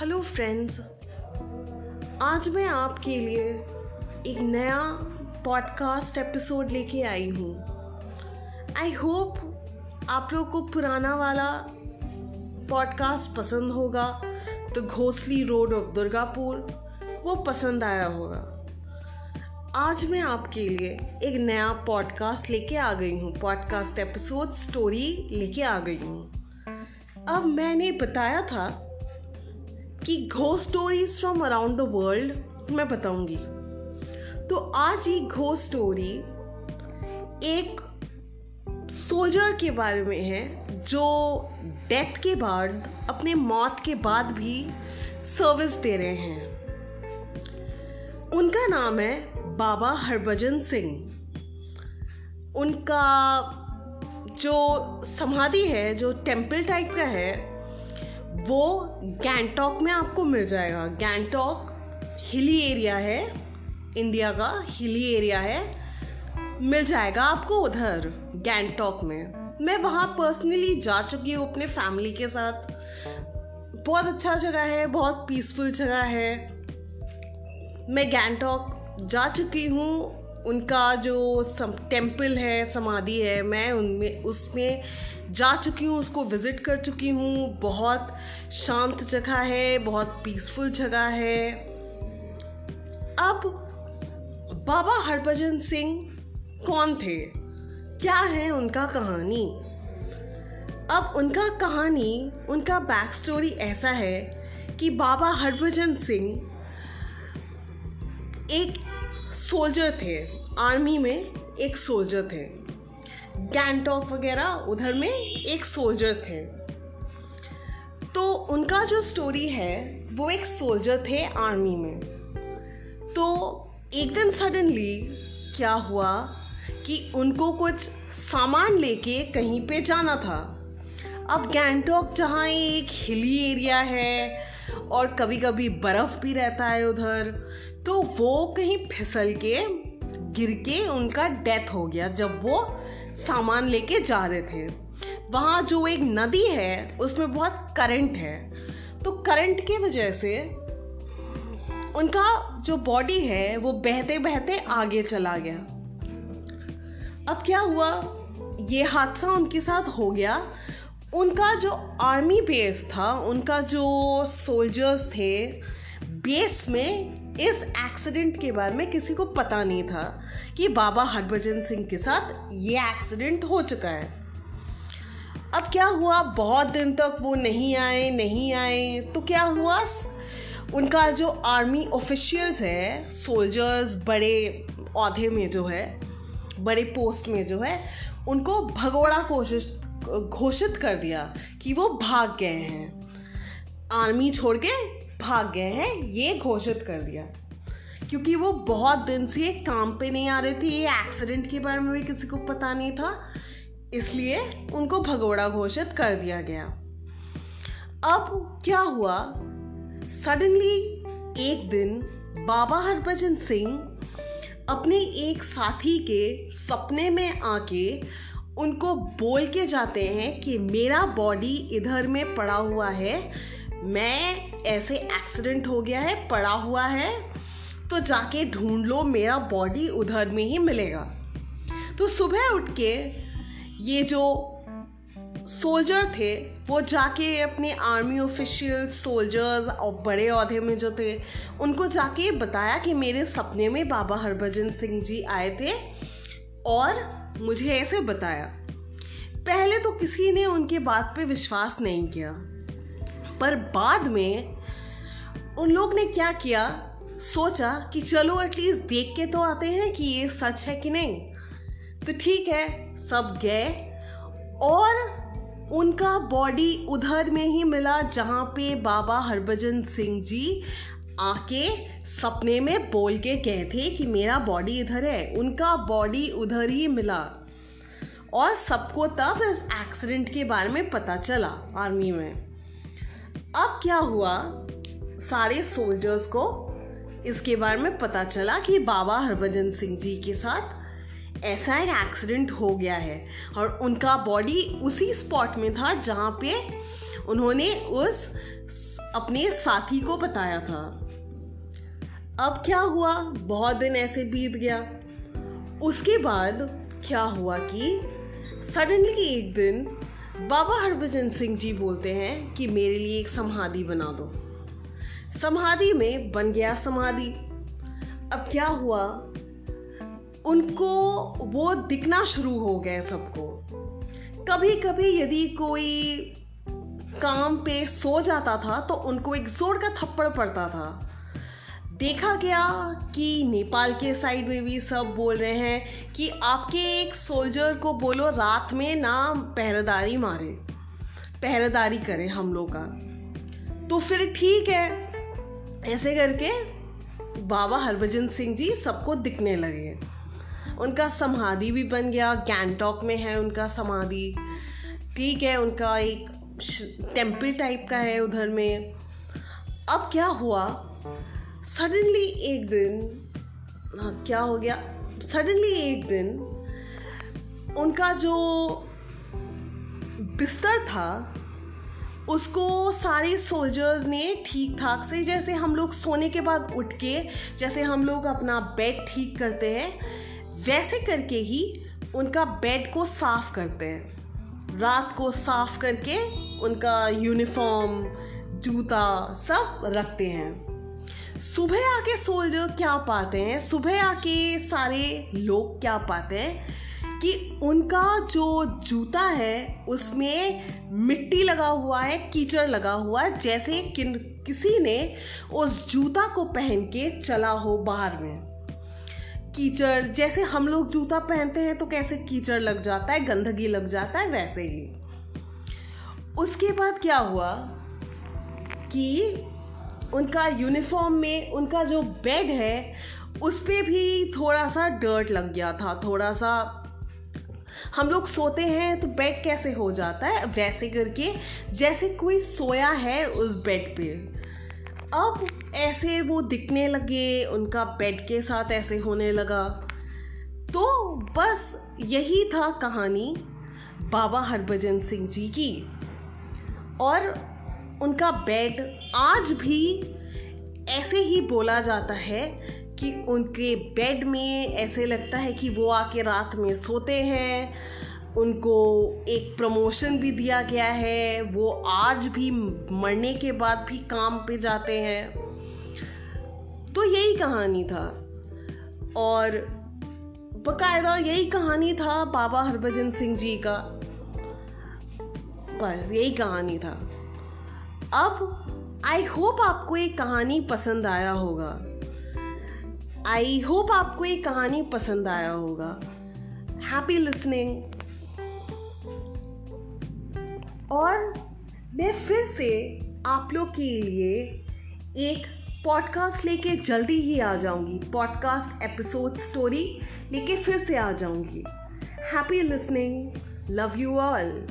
Hello friends, आज मैं आपके लिए एक नया पॉडकास्ट एपिसोड लेके आई हूँ। आई होप आप लोग को पुराना वाला पॉडकास्ट पसंद होगा। तो घोसली रोड ऑफ़ दुर्गापुर वो पसंद आया होगा। आज मैं आपके लिए एक नया पॉडकास्ट लेके आ गई हूँ। पॉडकास्ट एपिसोड स्टोरी लेके आ गई हूँ। अब मैंने बताया था कि घो stories from around the world मैं बताऊँगी। तो आज ये घो स्टोरी एक सोल्जर के बारे में है, जो डेथ के बाद, अपने मौत के बाद भी सर्विस दे रहे हैं। उनका नाम है बाबा हरभजन सिंह। उनका जो समाधि है, जो टेंपल टाइप का है वो गैंगटॉक में आपको मिल जाएगा। गैंगटॉक हिली एरिया है। इंडिया का हिली एरिया है। मिल जाएगा आपको उधर, गैंगटॉक में। मैं वहाँ पर्सनली जा चुकी हूँ अपने फैमिली के साथ। बहुत अच्छा जगह है, बहुत पीसफुल जगह है। मैं गैंगटॉक जा चुकी हूँ। उनका जो टेंपल है, समाधि है, मैं उनमें, उसमें जा चुकी हूँ, उसको विज़िट कर चुकी हूँ। बहुत शांत जगह है, बहुत पीसफुल जगह है। अब बाबा हरभजन सिंह कौन थे? क्या है उनका कहानी? अब उनका कहानी, उनका बैक स्टोरी ऐसा है कि बाबा हरभजन सिंह एक सोल्जर थे। आर्मी में एक सोल्जर थे। गैंगटॉक वगैरह, उधर में एक सोल्जर थे। तो उनका जो स्टोरी है, वो एक सोल्जर थे आर्मी में। तो एक दिन सडनली क्या हुआ कि उनको कुछ सामान लेके कहीं पे जाना था। अब गैंगटॉक जहाँ एक हिली एरिया है और कभी कभी बर्फ़ भी रहता है उधर तो वो कहीं फिसल के गिर के उनका डेथ हो गया जब वो सामान लेके जा रहे थे। वहाँ जो एक नदी है, उसमें बहुत करंट है। तो करंट की वजह से उनका जो बॉडी है, वो बहते बहते आगे चला गया। अब क्या हुआ? ये हादसा उनके साथ हो गया। उनका जो आर्मी बेस था, उनका जो सोल्जर्स थे बेस में इस एक्सीडेंट के बारे में किसी को पता नहीं था कि बाबा हरभजन सिंह के साथ ये एक्सीडेंट हो चुका है। अब क्या हुआ? बहुत दिन तक वो नहीं आए नहीं आए। तो क्या हुआ? उनका जो आर्मी ऑफिशियल्स है सोल्जर्स बड़े औहदे में जो है, बड़े पोस्ट में जो है, उनको भगोड़ा कोशिश, घोषित कर दिया कि वो भाग गए हैं। आर्मी छोड़ के भाग गए हैं, ये घोषित कर दिया। क्योंकि वो बहुत दिन से काम पे नहीं आ रहे थे, ये एक्सीडेंट के बारे में भी किसी को पता नहीं था, इसलिए उनको भगोड़ा घोषित कर दिया गया। अब क्या हुआ? सडनली एक दिन, बाबा हरभजन सिंह अपने एक साथी के सपने में आके उनको बोल के जाते हैं कि मेरा बॉडी इधर में पड़ा हुआ है मैं ऐसे एक्सीडेंट हो गया है, पड़ा हुआ है तो जाके ढूंढ लो, मेरा बॉडी उधर में ही मिलेगा। तो सुबह उठ के ये जो सोल्जर थे, वो जाके अपने आर्मी ऑफिशियल सोल्जर्स और बड़े अहदे में जो थे, उनको जाके बताया कि मेरे सपने में बाबा हरभजन सिंह जी आए थे और मुझे ऐसे बताया। पहले तो किसी ने उनके बात पे विश्वास नहीं किया। पर बाद में उन लोग ने क्या किया? सोचा कि चलो एटलीस्ट देख के तो आते हैं कि ये सच है कि नहीं। तो ठीक है, सब गए और उनका बॉडी उधर में ही मिला जहाँ पे बाबा हरभजन सिंह जी आके सपने में बोल के गए थे कि मेरा बॉडी इधर है। उनका बॉडी उधर ही मिला और सबको तब इस एक्सीडेंट के बारे में पता चला आर्मी में। अब क्या हुआ? सारे सोल्जर्स को इसके बारे में पता चला कि बाबा हरभजन सिंह जी के साथ ऐसा एक एक्सीडेंट हो गया है और उनका बॉडी उसी स्पॉट में था जहाँ पे उन्होंने उस अपने साथी को बताया था। अब क्या हुआ? बहुत दिन ऐसे बीत गया। उसके बाद क्या हुआ कि सडनली एक दिन बाबा हरभजन सिंह जी बोलते हैं कि मेरे लिए एक समाधि बना दो। समाधि में बन गया समाधि। अब क्या हुआ? उनको वो दिखना शुरू हो गए सबको। कभी कभी यदि कोई काम पे सो जाता था तो उनको एक ज़ोर का थप्पड़ पड़ता था। देखा गया कि नेपाल के साइड में भी सब बोल रहे हैं कि आपके एक सोल्जर को बोलो रात में ना पहरेदारी मारे, पहरेदारी करें हम लोग का। तो फिर ठीक है, ऐसे करके बाबा हरभजन सिंह जी सबको दिखने लगे उनका समाधि भी बन गया गैंगटॉक में है उनका समाधि। ठीक है, उनका एक टेंपल टाइप का है उधर में। अब क्या हुआ? सडनली एक दिन हाँ क्या हो गया? सडनली एक दिन, उनका जो बिस्तर था, उसको सारे सोल्जर्स ने ठीक ठाक से, जैसे हम लोग सोने के बाद उठ के, जैसे हम लोग अपना बेड ठीक करते हैं, वैसे करके ही उनका बेड को साफ़ करते हैं। रात को साफ़ करके उनका यूनिफॉर्म जूता सब रखते हैं। सुबह आके सोल्जर क्या पाते हैं, सुबह आके सारे लोग क्या पाते हैं कि उनका जो जूता है, उसमें मिट्टी लगा हुआ है, कीचड़ लगा हुआ है, जैसे किन, किसी ने उस जूता को पहन के चला हो बाहर में। कीचड़, जैसे हम लोग जूता पहनते हैं तो कैसे कीचड़ लग जाता है, गंदगी लग जाता है, वैसे ही। उसके बाद क्या हुआ कि उनका यूनिफॉर्म में उनका जो बेड है, उस पर भी थोड़ा सा डर्ट लग गया था, थोड़ा सा। हम लोग सोते हैं तो बेड कैसे हो जाता है? वैसे करके, जैसे कोई सोया है उस बेड पे। अब ऐसे वो दिखने लगे, उनका बेड के साथ ऐसे होने लगा। तो बस यही था कहानी बाबा हरभजन सिंह जी की। और उनका बेड आज भी ऐसे ही बोला जाता है कि उनके बेड में ऐसे लगता है कि वो आके रात में सोते हैं। उनको एक प्रमोशन भी दिया गया है। वो आज भी मरने के बाद भी काम पे जाते हैं। तो यही कहानी था। और बकायदा यही कहानी था बाबा हरभजन सिंह जी का। बस यही कहानी था। अब आई होप आपको ये कहानी पसंद आया होगा। आई होप आपको ये कहानी पसंद आया होगा। हैप्पी लिसनिंग और मैं फिर से आप लोग के लिए एक पॉडकास्ट लेके जल्दी ही आ जाऊँगी। पॉडकास्ट एपिसोड स्टोरी लेके फिर से आ जाऊँगी। Happy listening love you all